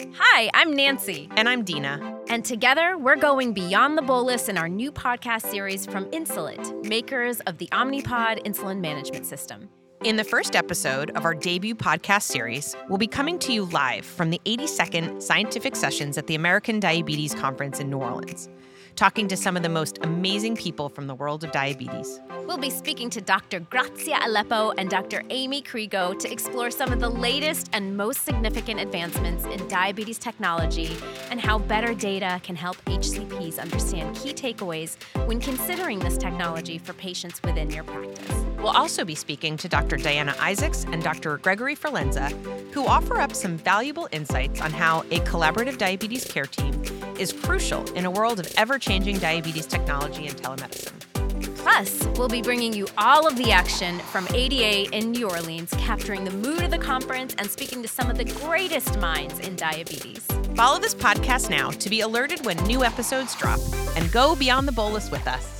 Hi, I'm Nancy. And I'm Dina. And together, we're going beyond the bolus in our new podcast series from Insulet, makers of the Omnipod insulin management system. In the first episode of our debut podcast series, we'll be coming to you live from the 82nd Scientific Sessions at the American Diabetes Conference in New Orleans talking to some of the most amazing people from the world of diabetes. We'll be speaking to Dr. Grazia Aleppo and Dr. Amy Criego to explore some of the latest and most significant advancements in diabetes technology and how better data can help HCPs understand key takeaways when considering this technology for patients within your practice. We'll also be speaking to Dr. Diana Isaacs and Dr. Gregory Forlenza, who offer up some valuable insights on how a collaborative diabetes care team is crucial in a world of ever changing diabetes technology and telemedicine. Plus, we'll be bringing you all of the action from ADA in New Orleans, capturing the mood of the conference and speaking to some of the greatest minds in diabetes. Follow this podcast now to be alerted when new episodes drop and go beyond the bolus with us.